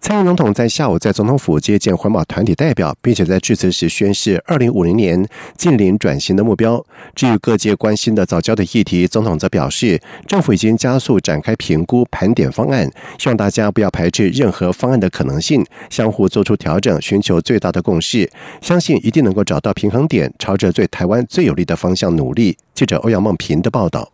蔡英文总统在下午在总统府接见环保团体代表，并且在致辞时宣示二零五零年近零转型的目标。至于各界关心的早教的议题，总统则表示，政府已经加速展开评估盘点方案，希望大家不要排斥任何方案的可能性，相互做出调整，寻求最大的共识，相信一定能够找到平衡点，朝着对台湾最有利的方向努力。记者欧阳梦平的报道。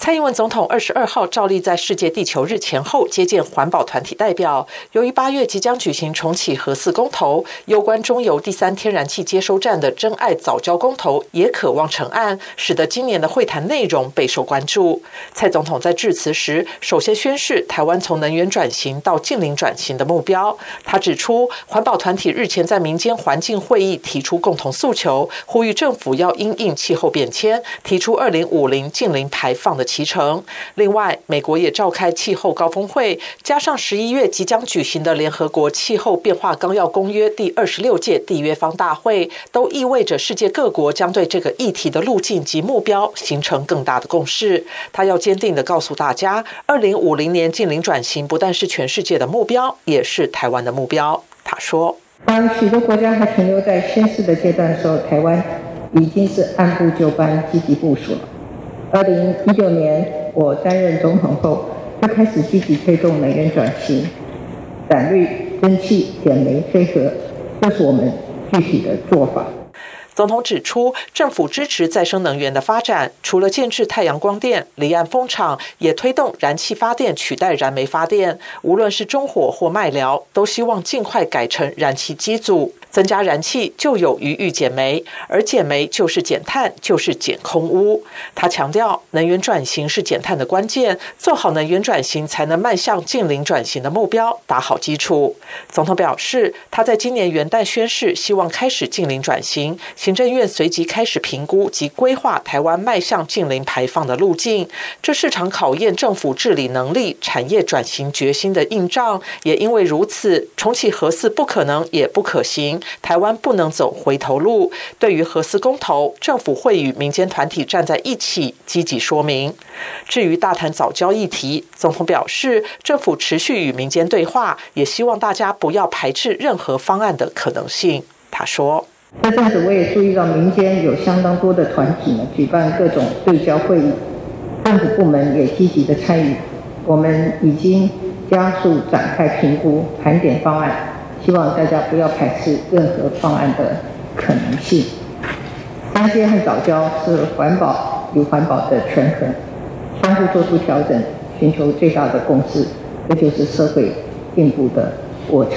蔡英文总统二十二号照例在世界地球日前后接见环保团体代表。由于八月即将举行重启核四公投，有关中油第三天然气接收站的真爱早教公投也渴望成案，使得今年的会谈内容备受关注。蔡总统在致辞时，首先宣示台湾从能源转型到近零转型的目标。他指出，环保团体日前在民间环境会议提出共同诉求，呼吁政府要因应气候变迁，提出二零五零近零排放的。集成。另外，美国也召开气候高峰会，加上十一月即将举行的联合国气候变化纲要公约第二十六届缔约方大会，都意味着世界各国将对这个议题的路径及目标形成更大的共识。他要坚定的告诉大家，二零五零年近零转型不但是全世界的目标，也是台湾的目标。他说：“当许多国家还停留在宣誓的阶段的时候，台湾已经是按部就班、积极部署了。”二零一九年，我担任总统后，就开始积极推动能源转型，胆绿、蒸汽、减煤、飞核，这是我们具体的做法。总统指出，政府支持再生能源的发展，除了建制太阳光电、离岸风场，也推动燃气发电取代燃煤发电。无论是中火或麦寮，都希望尽快改成燃气机组。增加燃气就有余裕减煤，而减煤就是减碳，就是减空污。他强调，能源转型是减碳的关键，做好能源转型才能迈向近零转型的目标，打好基础。总统表示，他在今年元旦宣誓，希望开始近零转型。行政院随即开始评估及规划台湾迈向近零排放的路径。这是场考验政府治理能力、产业转型决心的硬仗。也因为如此，重启核四不可能，也不可行。台湾不能走回头路。对于核四公投，政府会与民间团体站在一起，积极说明。至于大谈早教议题，总统表示，政府持续与民间对话，也希望大家不要排斥任何方案的可能性。他说：“这阵子我也注意到民间有相当多的团体呢，举办各种对焦会议，政府部门也积极的参与。我们已经加速展开评估、盘点方案。”希望大家不要排斥任何方案的可能性。三阶和早教是环保与环保的权衡，相互做出调整，寻求最大的共识，这就是社会进步的过程。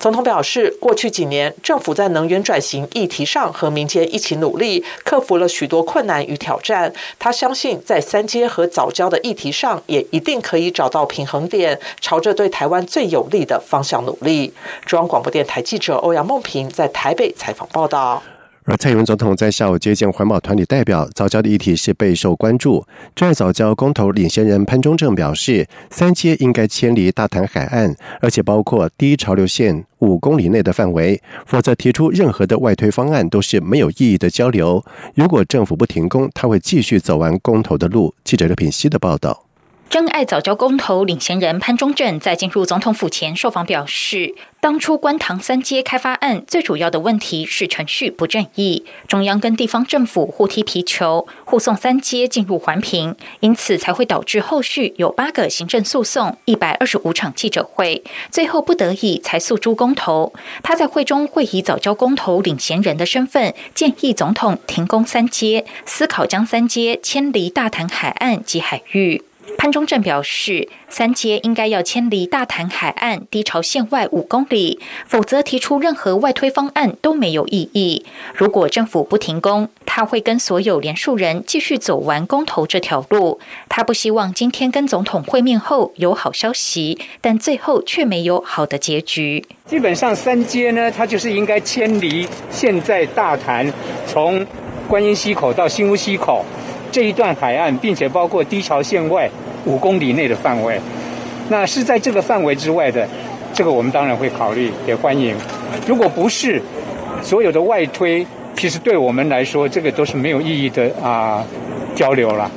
总统表示，过去几年，政府在能源转型议题上和民间一起努力，克服了许多困难与挑战。他相信，在三阶和早教的议题上，也一定可以找到平衡点，朝着对台湾最有利的方向努力。中央广播电台记者欧阳梦平在台北采访报道。而蔡英文总统在下午接见环保团体代表，早教的议题是备受关注。在早教公投领先人潘中正表示，三阶应该迁离大潭海岸，而且包括第一潮流线五公里内的范围，否则提出任何的外推方案都是没有意义的交流。如果政府不停工，他会继续走完公投的路。记者刘品希的报道。真爱早教公投领衔人潘忠正在进入总统府前受访表示，当初观塘三街开发案最主要的问题是程序不正义，中央跟地方政府互踢皮球，护送三街进入环评，因此才会导致后续有八个行政诉讼、一百二十五场记者会，最后不得已才诉诸公投。他在会中会以早教公投领衔人的身份，建议总统停工三街，思考将三街迁离大潭海岸及海域。潘忠正表示，三阶应该要迁离大潭海岸低潮线外五公里，否则提出任何外推方案都没有意义。如果政府不停工，他会跟所有连署人继续走完公投这条路。他不希望今天跟总统会面后有好消息，但最后却没有好的结局。基本上三阶呢，它就是应该迁离现在大潭从观音溪口到新屋溪口。这一段海岸，并且包括低潮线外五公里内的范围。那是在这个范围之外的，这个我们当然会考虑，也欢迎。如果不是所有的外推，其实对我们来说，这个都是没有意义的啊交流了。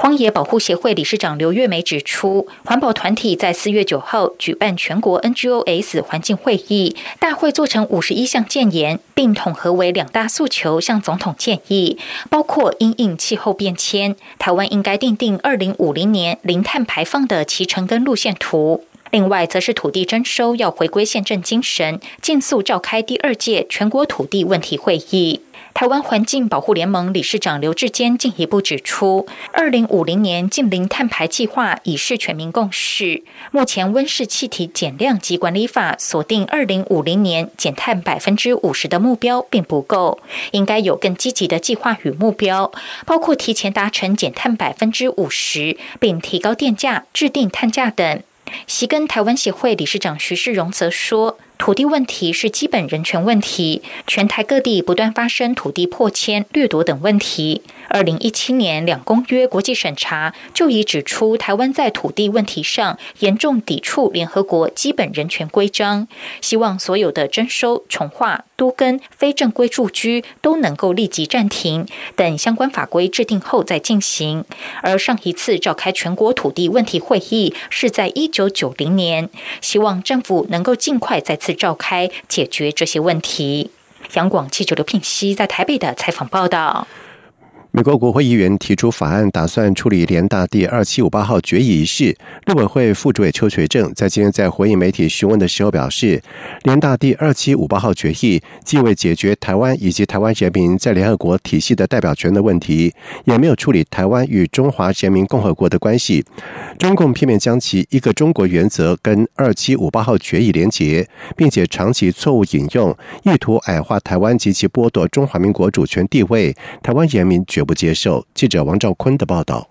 荒野保护协会理事长刘月梅指出，环保团体在四月九号举办全国 NGOs 环境会议，大会做成五十一项建言，并统合为两大诉求，向总统建议，包括因应气候变迁，台湾应该订定二零五零年零碳排放的骑程跟路线图。另外，则是土地征收要回归宪政精神，尽速召开第二届全国土地问题会议。台湾环境保护联盟理事长刘志坚进一步指出，二零五零年近零碳排计划已是全民共识。目前温室气体减量及管理法锁定二零五零年减碳百分之五十的目标并不够，应该有更积极的计划与目标，包括提前达成减碳百分之五十，并提高电价、制定碳价等。席根台湾协会理事长徐世荣则说。土地问题是基本人权问题，全台各地不断发生土地破迁、掠夺等问题。二零一七年两公约国际审查就已指出，台湾在土地问题上严重抵触联合国基本人权规章。希望所有的征收、重划、都跟、非正规住居都能够立即暂停，等相关法规制定后再进行。而上一次召开全国土地问题会议是在一九九零年，希望政府能够尽快再次。召开解决这些问题。杨广记者刘聘熙在台北的采访报道。美国国会议员提出法案，打算处理联大第二七五八号决议一事。陆委会副主委邱垂正在今天在回应媒体询问的时候表示，联大第二七五八号决议既未解决台湾以及台湾人民在联合国体系的代表权的问题，也没有处理台湾与中华人民共和国的关系。中共片面将其一个中国原则跟二七五八号决议连结，并且长期错误引用，意图矮化台湾及其剥夺中华民国主权地位，台湾人民。绝不接受。记者王兆坤的报道：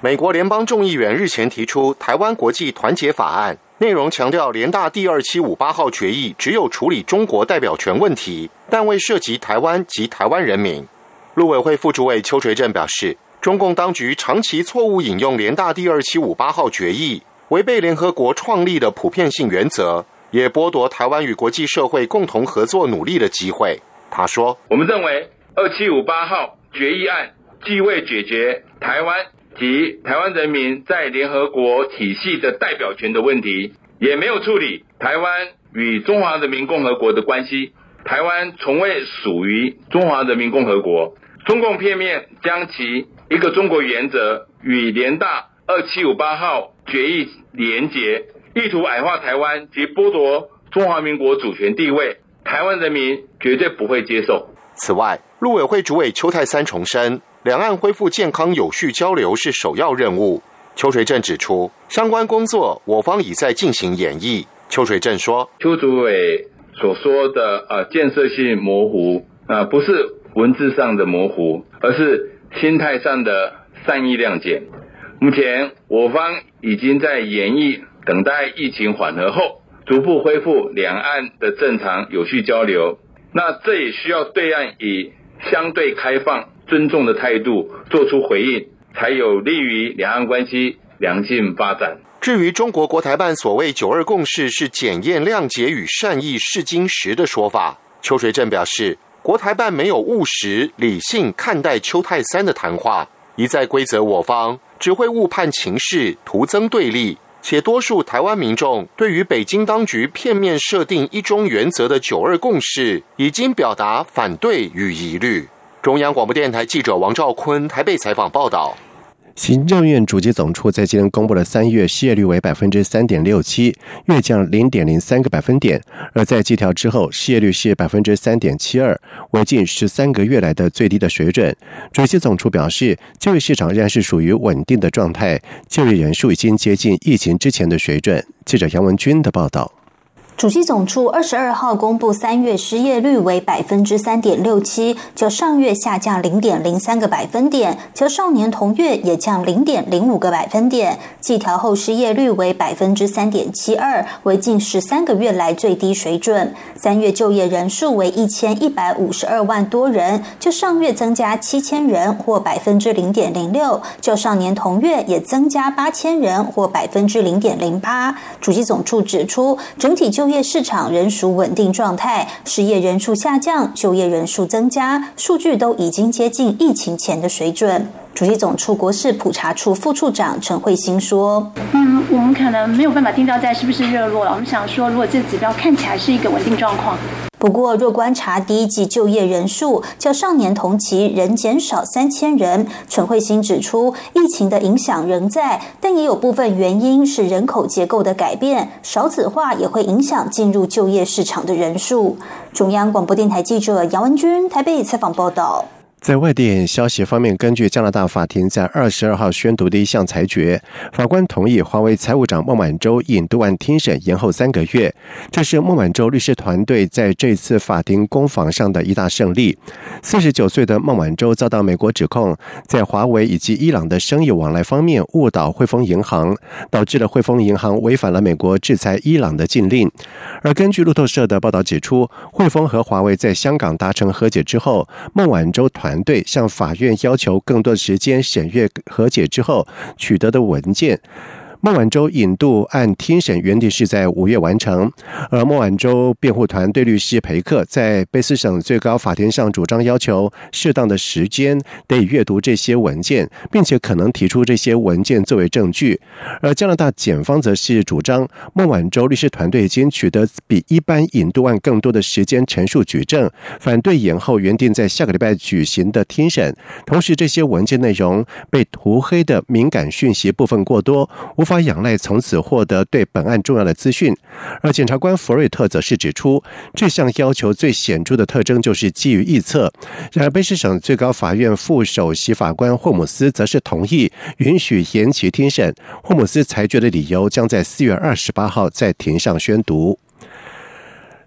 美国联邦众议员日前提出《台湾国际团结法案》，内容强调联大第二七五八号决议只有处理中国代表权问题，但未涉及台湾及台湾人民。陆委会副主委邱垂正表示，中共当局长期错误引用联大第二七五八号决议，违背联合国创立的普遍性原则，也剥夺台湾与国际社会共同合作努力的机会。他说：“我们认为二七五八号。”决议案既未解决台湾及台湾人民在联合国体系的代表权的问题，也没有处理台湾与中华人民共和国的关系。台湾从未属于中华人民共和国。中共片面将其一个中国原则与联大二七五八号决议连结，意图矮化台湾及剥夺中华民国主权地位。台湾人民绝对不会接受。此外，陆委会主委邱泰三重申，两岸恢复健康有序交流是首要任务。邱水正指出，相关工作我方已在进行演绎。邱水正说：“邱主委所说的呃建设性模糊呃，不是文字上的模糊，而是心态上的善意谅解。目前我方已经在演绎，等待疫情缓和后，逐步恢复两岸的正常有序交流。那这也需要对岸以。”相对开放、尊重的态度做出回应，才有利于两岸关系良性发展。至于中国国台办所谓“九二共识”是检验谅解与善意试金石的说法，邱水正表示，国台办没有务实理性看待邱泰三的谈话，一再规则我方，只会误判情势，徒增对立。且多数台湾民众对于北京当局片面设定一中原则的“九二共识”已经表达反对与疑虑。中央广播电台记者王兆坤台北采访报道。行政院主机总处在今天公布了三月失业率为百分之三点六七，月降零点零三个百分点；而在计调之后，失业率是百分之三点七二，为近十三个月来的最低的水准。主机总处表示，就业市场仍然是属于稳定的状态，就业人数已经接近疫情之前的水准。记者杨文军的报道。主机总处二十二号公布，三月失业率为百分之三点六七，较上月下降零点零三个百分点，较上年同月也降零点零五个百分点。季调后失业率为百分之三点七二，为近十三个月来最低水准。三月就业人数为一千一百五十二万多人，就上月增加七千人，或百分之零点零六；较上年同月也增加八千人，或百分之零点零八。主机总处指出，整体就就业市场仍属稳定状态，失业人数下降，就业人数增加，数据都已经接近疫情前的水准。主席总处国事普查处副处长陈慧欣说：“嗯，我们可能没有办法定到在是不是热络了。我们想说，如果这指标看起来是一个稳定状况。”不过，若观察第一季就业人数，较上年同期仍减少三千人。陈慧欣指出，疫情的影响仍在，但也有部分原因是人口结构的改变，少子化也会影响进入就业市场的人数。中央广播电台记者杨文君台北采访报道。在外电消息方面，根据加拿大法庭在二十二号宣读的一项裁决，法官同意华为财务长孟晚舟引渡案庭审延后三个月。这是孟晚舟律师团队在这次法庭攻防上的一大胜利。四十九岁的孟晚舟遭到美国指控，在华为以及伊朗的生意往来方面误导汇丰银行，导致了汇丰银行违反了美国制裁伊朗的禁令。而根据路透社的报道指出，汇丰和华为在香港达成和解之后，孟晚舟团。团队向法院要求更多时间审阅和解之后取得的文件。孟晚舟引渡案听审原定是在五月完成，而孟晚舟辩护团队律师裴克在卑斯省最高法庭上主张要求适当的时间得以阅读这些文件，并且可能提出这些文件作为证据。而加拿大检方则是主张孟晚舟律师团队已经取得比一般引渡案更多的时间陈述举证，反对延后原定在下个礼拜举行的听审。同时，这些文件内容被涂黑的敏感讯息部分过多，无法。法仰赖从此获得对本案重要的资讯，而检察官弗瑞特则是指出，这项要求最显著的特征就是基于臆测。然而，卑诗省最高法院副首席法官霍姆斯则是同意允许延期听审。霍姆斯裁决的理由将在四月二十八号在庭上宣读。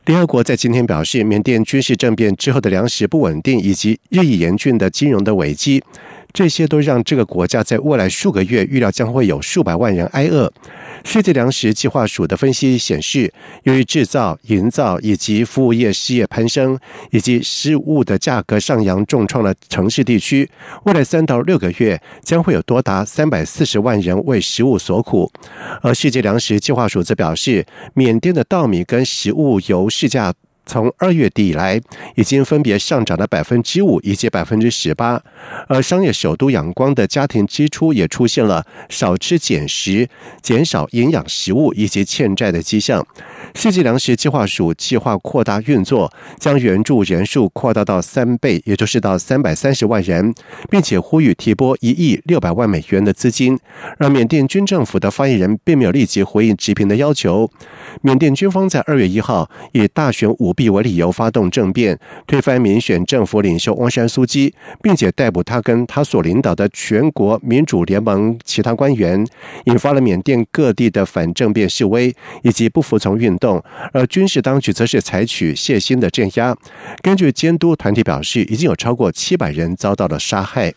联合国在今天表示，缅甸军事政变之后的粮食不稳定以及日益严峻的金融的危机。这些都让这个国家在未来数个月预料将会有数百万人挨饿。世界粮食计划署的分析显示，由于制造、营造以及服务业失业攀升，以及食物的价格上扬，重创了城市地区。未来三到六个月将会有多达三百四十万人为食物所苦。而世界粮食计划署则表示，缅甸的稻米跟食物油市价。从二月底以来，已经分别上涨了百分之五以及百分之十八，而商业首都仰光的家庭支出也出现了少吃减食、减少营养食物以及欠债的迹象。世界粮食计划署计划扩大运作，将援助人数扩大到三倍，也就是到三百三十万人，并且呼吁提拨一亿六百万美元的资金。而缅甸军政府的发言人并没有立即回应持平的要求。缅甸军方在二月一号以大选五弊为理由发动政变，推翻民选政府领袖翁山苏基，并且逮捕他跟他所领导的全国民主联盟其他官员，引发了缅甸各地的反政变示威以及不服从运动。而军事当局则是采取血腥的镇压。根据监督团体表示，已经有超过七百人遭到了杀害。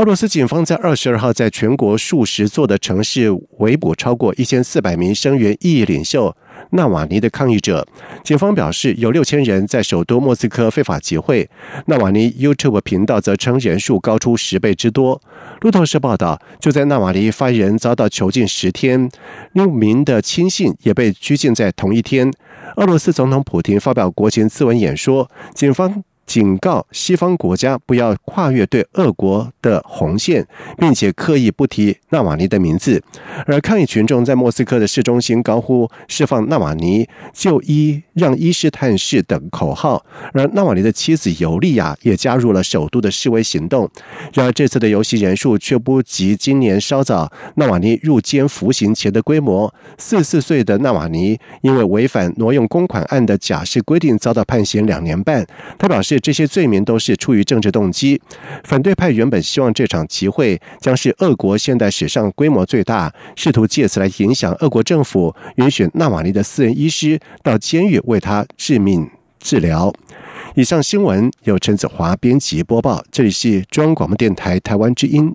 俄罗斯警方在二十二号在全国数十座的城市围捕超过一千四百名声援异议领袖纳瓦尼的抗议者。警方表示，有六千人在首都莫斯科非法集会。纳瓦尼 YouTube 频道则称人数高出十倍之多。路透社报道，就在纳瓦尼发言人遭到囚禁十天，六名的亲信也被拘禁在同一天。俄罗斯总统普京发表国情咨文演说，警方。警告西方国家不要跨越对俄国的红线，并且刻意不提纳瓦尼的名字。而抗议群众在莫斯科的市中心高呼“释放纳瓦尼，就医让伊斯探视”等口号。而纳瓦尼的妻子尤利娅也加入了首都的示威行动。然而，这次的游行人数却不及今年稍早纳瓦尼入监服刑前的规模。四四岁的纳瓦尼因为违反挪用公款案的假释规定，遭到判刑两年半。他表示。这些罪名都是出于政治动机。反对派原本希望这场集会将是俄国现代史上规模最大，试图借此来影响俄国政府允许纳瓦尼的私人医师到监狱为他致命治疗。以上新闻由陈子华编辑播报，这里是中央广播电台台湾之音。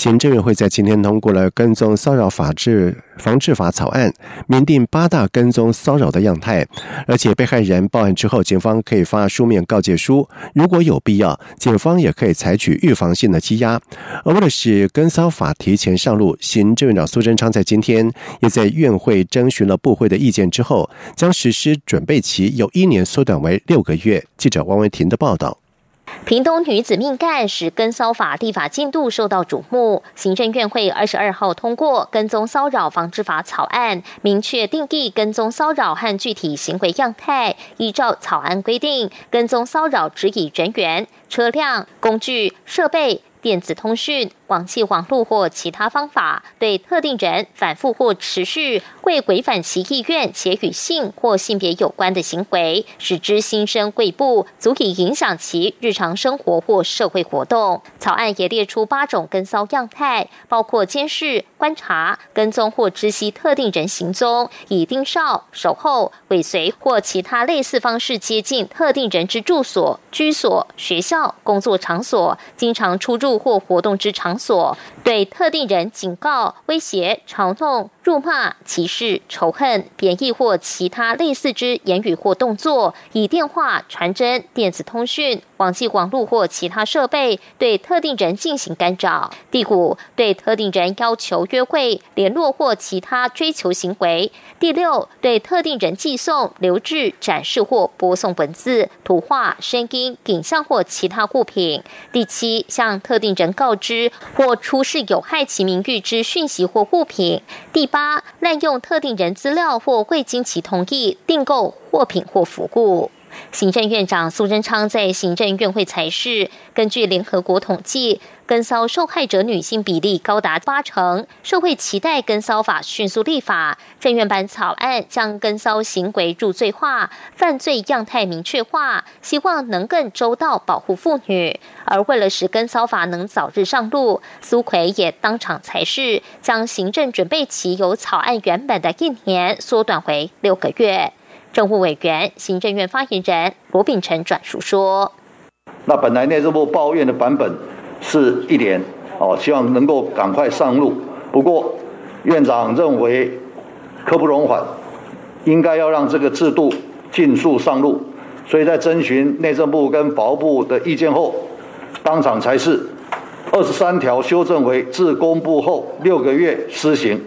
行政院会在今天通过了跟踪骚扰法制防治法草案，明定八大跟踪骚扰的样态，而且被害人报案之后，警方可以发书面告诫书，如果有必要，警方也可以采取预防性的羁押。而为了使跟骚法提前上路，行政院长苏贞昌在今天也在院会征询了部会的意见之后，将实施准备期由一年缩短为六个月。记者王维婷的报道。屏东女子命干使跟骚法立法进度受到瞩目。行政院会二十二号通过跟踪骚扰防治法草案，明确定义跟踪骚扰和具体行为样态。依照草案规定，跟踪骚扰指以人员、车辆、工具、设备。电子通讯、网际网络或其他方法，对特定人反复或持续为违反其意愿且与性或性别有关的行为，使之心生贵部，足以影响其日常生活或社会活动。草案也列出八种跟骚样态，包括监视、观察、跟踪或知悉特定人行踪，以盯梢、守候、尾随或其他类似方式接近特定人之住所、居所、学校、工作场所，经常出入。或活动之场所，对特定人警告、威胁、嘲弄。辱骂、歧视、仇恨、贬义或其他类似之言语或动作，以电话、传真、电子通讯、网际网络或其他设备对特定人进行干扰。第五，对特定人要求约会、联络或其他追求行为。第六，对特定人寄送、留置、展示或播送文字、图画、声音、影像或其他物品。第七，向特定人告知或出示有害其名誉之讯息或物品。第八、八滥用特定人资料或未经其同意订购货品或服务。行政院长苏贞昌在行政院会才是，根据联合国统计，跟骚受害者女性比例高达八成，社会期待跟骚法迅速立法。政院版草案将跟骚行为入罪化，犯罪样态明确化，希望能更周到保护妇女。而为了使跟骚法能早日上路，苏奎也当场裁示，将行政准备期由草案原本的一年缩短为六个月。政务委员、行政院发言人罗秉成转述说：“那本来内政部抱怨的版本是一年，哦，希望能够赶快上路。不过院长认为刻不容缓，应该要让这个制度尽速上路。所以在征询内政部跟法务部的意见后，当场才是二十三条修正为自公布后六个月施行。”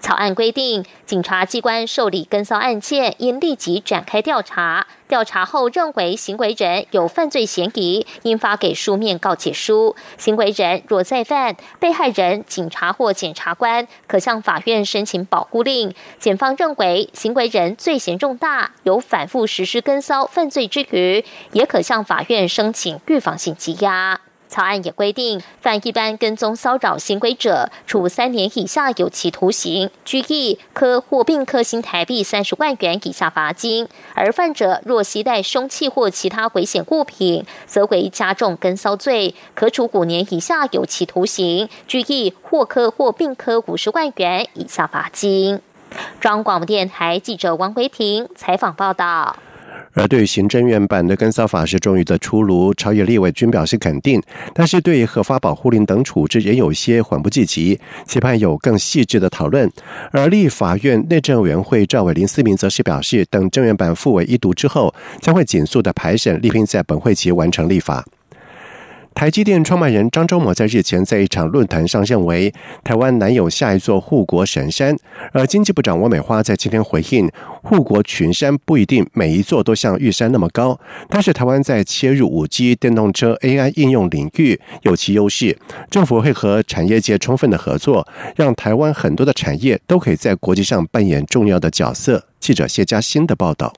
草案规定，警察机关受理跟骚案件，应立即展开调查。调查后认为行为人有犯罪嫌疑，应发给书面告诫书。行为人若再犯，被害人、警察或检察官可向法院申请保护令。检方认为行为人罪嫌重大，有反复实施跟骚犯罪之余，也可向法院申请预防性羁押。草案也规定，犯一般跟踪骚扰行为者，处三年以下有期徒刑、拘役科或并科新台币三十万元以下罚金；而犯者若携带凶器或其他危险物品，则为加重跟骚罪，可处五年以下有期徒刑、拘役或科或并科五十万元以下罚金。中广电台记者王维婷采访报道。而对于行政院版的根骚法是终于的出炉，朝野立委均表示肯定，但是对于合法保护令等处置也有些缓不济急，期盼有更细致的讨论。而立法院内政委员会赵伟林思明则是表示，等政院版复委一读之后，将会紧速的排审，力拼在本会期完成立法。台积电创办人张忠谋在日前在一场论坛上认为，台湾难有下一座护国神山。而经济部长王美花在今天回应，护国群山不一定每一座都像玉山那么高，但是台湾在切入五 G、电动车、AI 应用领域有其优势，政府会和产业界充分的合作，让台湾很多的产业都可以在国际上扮演重要的角色。记者谢佳欣的报道。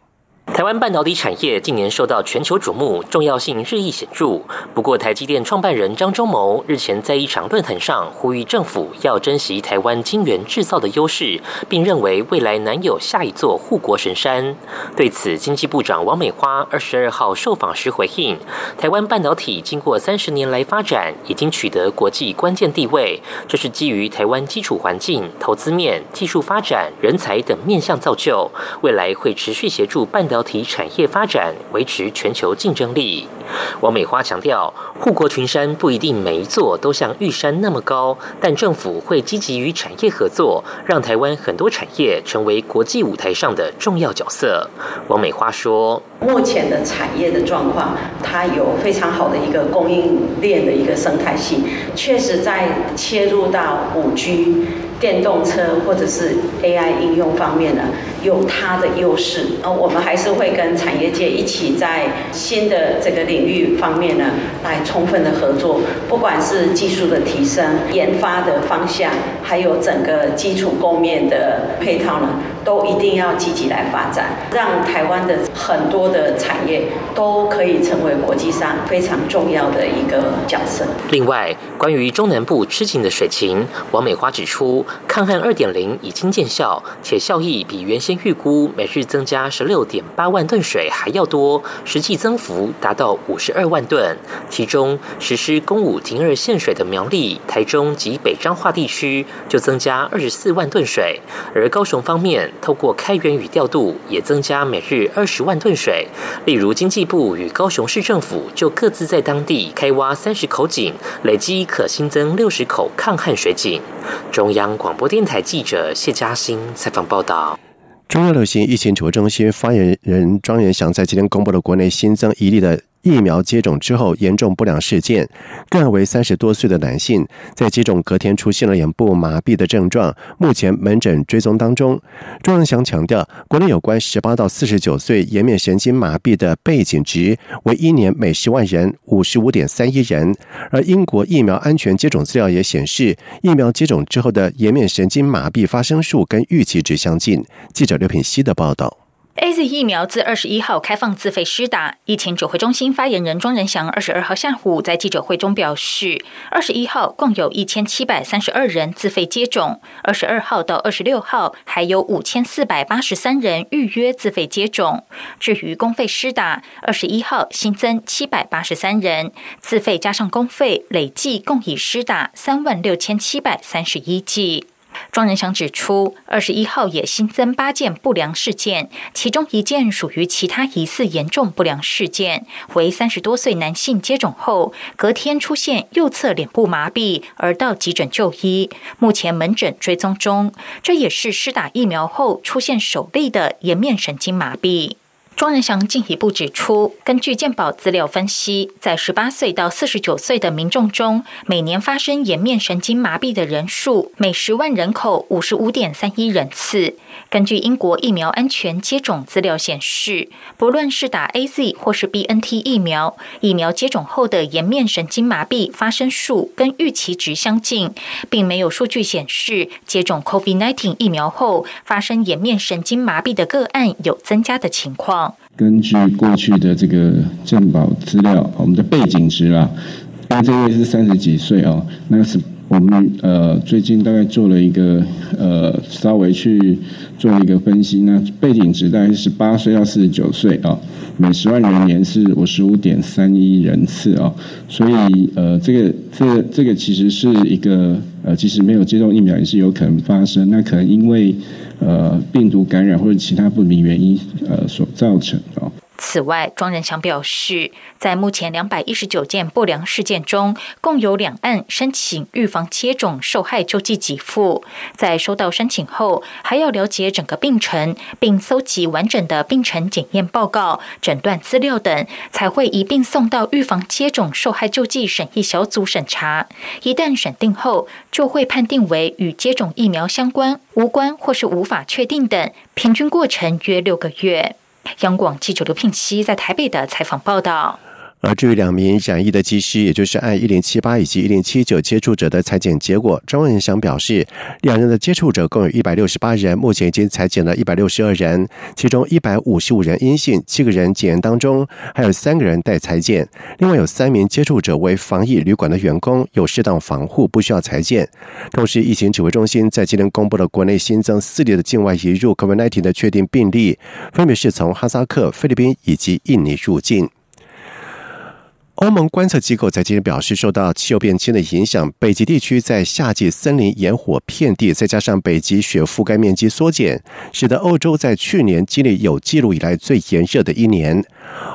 台湾半导体产业近年受到全球瞩目，重要性日益显著。不过，台积电创办人张忠谋日前在一场论坛上呼吁政府要珍惜台湾晶圆制造的优势，并认为未来难有下一座护国神山。对此，经济部长王美花二十二号受访时回应：台湾半导体经过三十年来发展，已经取得国际关键地位，这是基于台湾基础环境、投资面、技术发展、人才等面向造就，未来会持续协助半。导体产业发展，维持全球竞争力。王美花强调，护国群山不一定每一座都像玉山那么高，但政府会积极与产业合作，让台湾很多产业成为国际舞台上的重要角色。王美花说：“目前的产业的状况，它有非常好的一个供应链的一个生态系，确实在切入到五 G。”电动车或者是 AI 应用方面呢，有它的优势。而，我们还是会跟产业界一起在新的这个领域方面呢，来充分的合作。不管是技术的提升、研发的方向，还有整个基础构面的配套呢，都一定要积极来发展，让台湾的很多的产业都可以成为国际上非常重要的一个角色。另外，关于中南部吃紧的水情，王美花指出。抗旱二点零已经见效，且效益比原先预估每日增加十六点八万吨水还要多，实际增幅达到五十二万吨。其中实施公五停二限水的苗栗、台中及北彰化地区就增加二十四万吨水，而高雄方面透过开源与调度也增加每日二十万吨水。例如经济部与高雄市政府就各自在当地开挖三十口井，累积可新增六十口抗旱水井。中央。广播电台记者谢嘉欣采访报道。中央流行疫情指挥中心发言人庄元祥在今天公布了国内新增一例的。疫苗接种之后严重不良事件，更为三十多岁的男性，在接种隔天出现了眼部麻痹的症状，目前门诊追踪当中。庄仁祥强调，国内有关十八到四十九岁颜面神经麻痹的背景值为一年每十万人五十五点三一人，而英国疫苗安全接种资料也显示，疫苗接种之后的颜面神经麻痹发生数跟预期值相近。记者刘品希的报道。A Z 疫苗自二十一号开放自费施打。疫情指挥中心发言人庄仁祥二十二号下午在记者会中表示，二十一号共有一千七百三十二人自费接种，二十二号到二十六号还有五千四百八十三人预约自费接种。至于公费施打，二十一号新增七百八十三人，自费加上公费，累计共已施打三万六千七百三十一剂。庄仁祥指出，二十一号也新增八件不良事件，其中一件属于其他疑似严重不良事件，为三十多岁男性接种后隔天出现右侧脸部麻痹，而到急诊就医，目前门诊追踪中。这也是施打疫苗后出现首例的颜面神经麻痹。庄仁祥进一步指出，根据健保资料分析，在十八岁到四十九岁的民众中，每年发生颜面神经麻痹的人数每十万人口五十五点三一人次。根据英国疫苗安全接种资料显示，不论是打 A Z 或是 B N T 疫苗，疫苗接种后的颜面神经麻痹发生数跟预期值相近，并没有数据显示接种 Covid nineteen 疫苗后发生颜面神经麻痹的个案有增加的情况。根据过去的这个健保资料，我们的背景值啊，那这位是三十几岁哦，那是。我们呃最近大概做了一个呃稍微去做了一个分析，那背景值大概是十八岁到四十九岁啊，每十万人年是五十五点三一人次啊，所以呃这个这这个其实是一个呃即使没有接种疫苗也是有可能发生，那可能因为呃病毒感染或者其他不明原因呃所造成啊。此外，庄仁祥表示，在目前两百一十九件不良事件中，共有两案申请预防接种受害救济给付。在收到申请后，还要了解整个病程，并搜集完整的病程检验报告、诊断资料等，才会一并送到预防接种受害救济审议小组审查。一旦审定后，就会判定为与接种疫苗相关、无关或是无法确定等，平均过程约六个月。央广记者刘聘熙在台北的采访报道。而至于两名染疫的技师，也就是按一零七八以及一零七九接触者的裁剪结果，张文祥表示，两人的接触者共有一百六十八人，目前已经裁剪了一百六十二人，其中一百五十五人阴性，七个人检验当中，还有三个人待裁剪。另外有三名接触者为防疫旅馆的员工，有适当防护，不需要裁剪。同时，疫情指挥中心在今天公布了国内新增四例的境外移入 COVID-19 的确定病例，分别是从哈萨克、菲律宾以及印尼入境。欧盟观测机构在今天表示，受到气候变迁的影响，北极地区在夏季森林野火遍地，再加上北极雪覆盖面积缩减，使得欧洲在去年经历有记录以来最炎热的一年。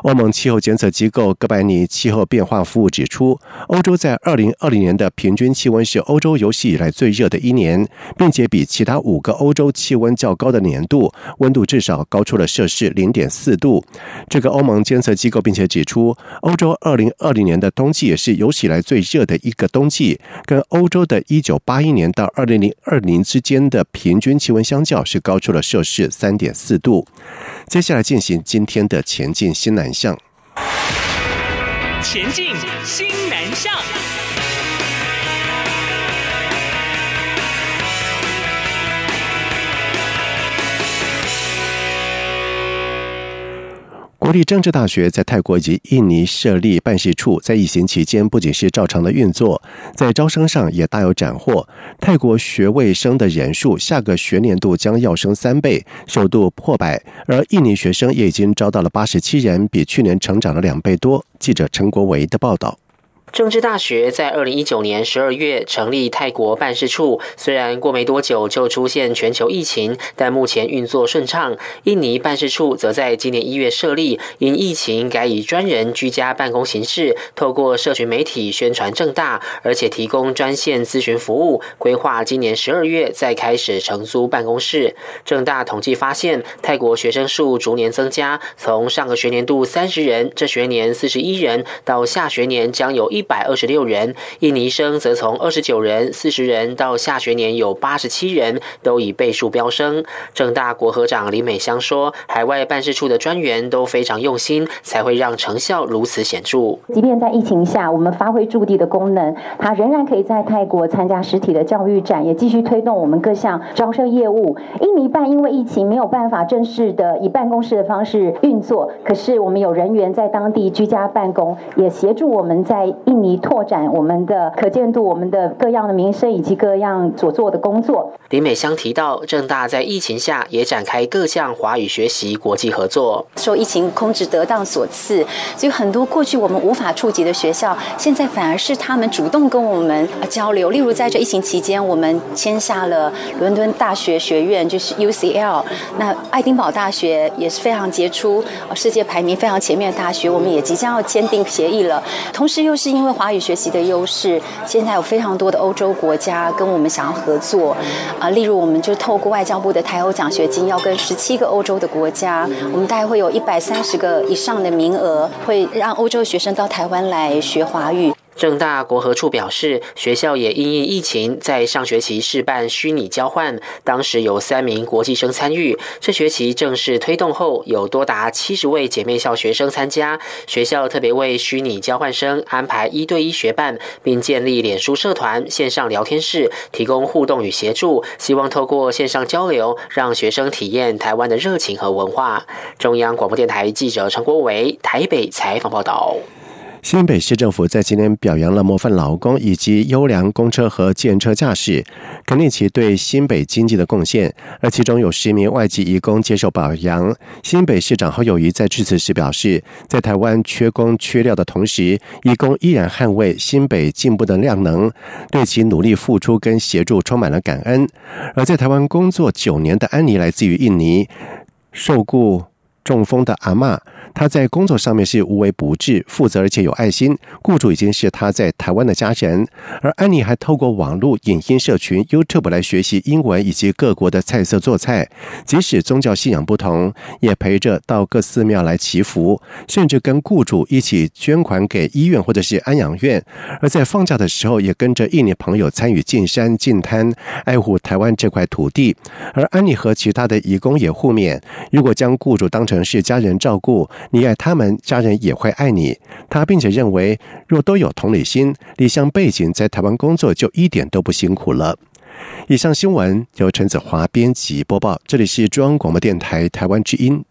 欧盟气候监测机构哥白尼气候变化服务指出，欧洲在二零二零年的平均气温是欧洲有史以来最热的一年，并且比其他五个欧洲气温较高的年度温度至少高出了摄氏零点四度。这个欧盟监测机构并且指出，欧洲二零二零年的冬季也是有史以来最热的一个冬季，跟欧洲的一九八一年到二零零二年之间的平均气温相较是高出了摄氏三点四度。接下来进行今天的前进新南向。前进新南向。国立政治大学在泰国及印尼设立办事处，在疫情期间不仅是照常的运作，在招生上也大有斩获。泰国学位生的人数下个学年度将要升三倍，首度破百，而印尼学生也已经招到了八十七人，比去年成长了两倍多。记者陈国维的报道。政治大学在二零一九年十二月成立泰国办事处，虽然过没多久就出现全球疫情，但目前运作顺畅。印尼办事处则在今年一月设立，因疫情改以专人居家办公形式，透过社群媒体宣传正大，而且提供专线咨询服务。规划今年十二月再开始承租办公室。正大统计发现，泰国学生数逐年增加，从上个学年度三十人，这学年四十一人，到下学年将有一一百二十六人，印尼生则从二十九人、四十人到下学年有八十七人，都以倍数飙升。正大国合长李美香说：“海外办事处的专员都非常用心，才会让成效如此显著。即便在疫情下，我们发挥驻地的功能，他仍然可以在泰国参加实体的教育展，也继续推动我们各项招生业务。印尼办因为疫情没有办法正式的以办公室的方式运作，可是我们有人员在当地居家办公，也协助我们在。”印尼拓展我们的可见度，我们的各样的民生以及各样所做的工作。林美香提到，正大在疫情下也展开各项华语学习国际合作。受疫情控制得当所赐，所以很多过去我们无法触及的学校，现在反而是他们主动跟我们交流。例如在这疫情期间，我们签下了伦敦大学学院，就是 UCL。那爱丁堡大学也是非常杰出，世界排名非常前面的大学，我们也即将要签订协议了。同时又是。因为华语学习的优势，现在有非常多的欧洲国家跟我们想要合作啊，例如我们就透过外交部的台欧奖学金，要跟十七个欧洲的国家，我们大概会有一百三十个以上的名额，会让欧洲学生到台湾来学华语。正大国合处表示，学校也因应疫情，在上学期试办虚拟交换，当时有三名国际生参与。这学期正式推动后，有多达七十位姐妹校学生参加。学校特别为虚拟交换生安排一对一学伴，并建立脸书社团、线上聊天室，提供互动与协助。希望透过线上交流，让学生体验台湾的热情和文化。中央广播电台记者陈国维台北采访报道。新北市政府在今天表扬了模范劳工以及优良公车和建车驾驶，肯定其对新北经济的贡献。而其中有十名外籍移工接受表扬。新北市长侯友谊在致辞时表示，在台湾缺工缺料的同时，移工依然捍卫新北进步的量能，对其努力付出跟协助充满了感恩。而在台湾工作九年的安妮来自于印尼，受雇。中风的阿嬷。他在工作上面是无微不至、负责而且有爱心。雇主已经是他在台湾的家人，而安妮还透过网络影音社群 YouTube 来学习英文以及各国的菜色做菜。即使宗教信仰不同，也陪着到各寺庙来祈福，甚至跟雇主一起捐款给医院或者是安养院。而在放假的时候，也跟着印尼朋友参与进山进滩，爱护台湾这块土地。而安妮和其他的义工也互勉，如果将雇主当成是家人照顾。你爱他们，家人也会爱你。他并且认为，若都有同理心、理想背景，在台湾工作就一点都不辛苦了。以上新闻由陈子华编辑播报，这里是中央广播电台台湾之音。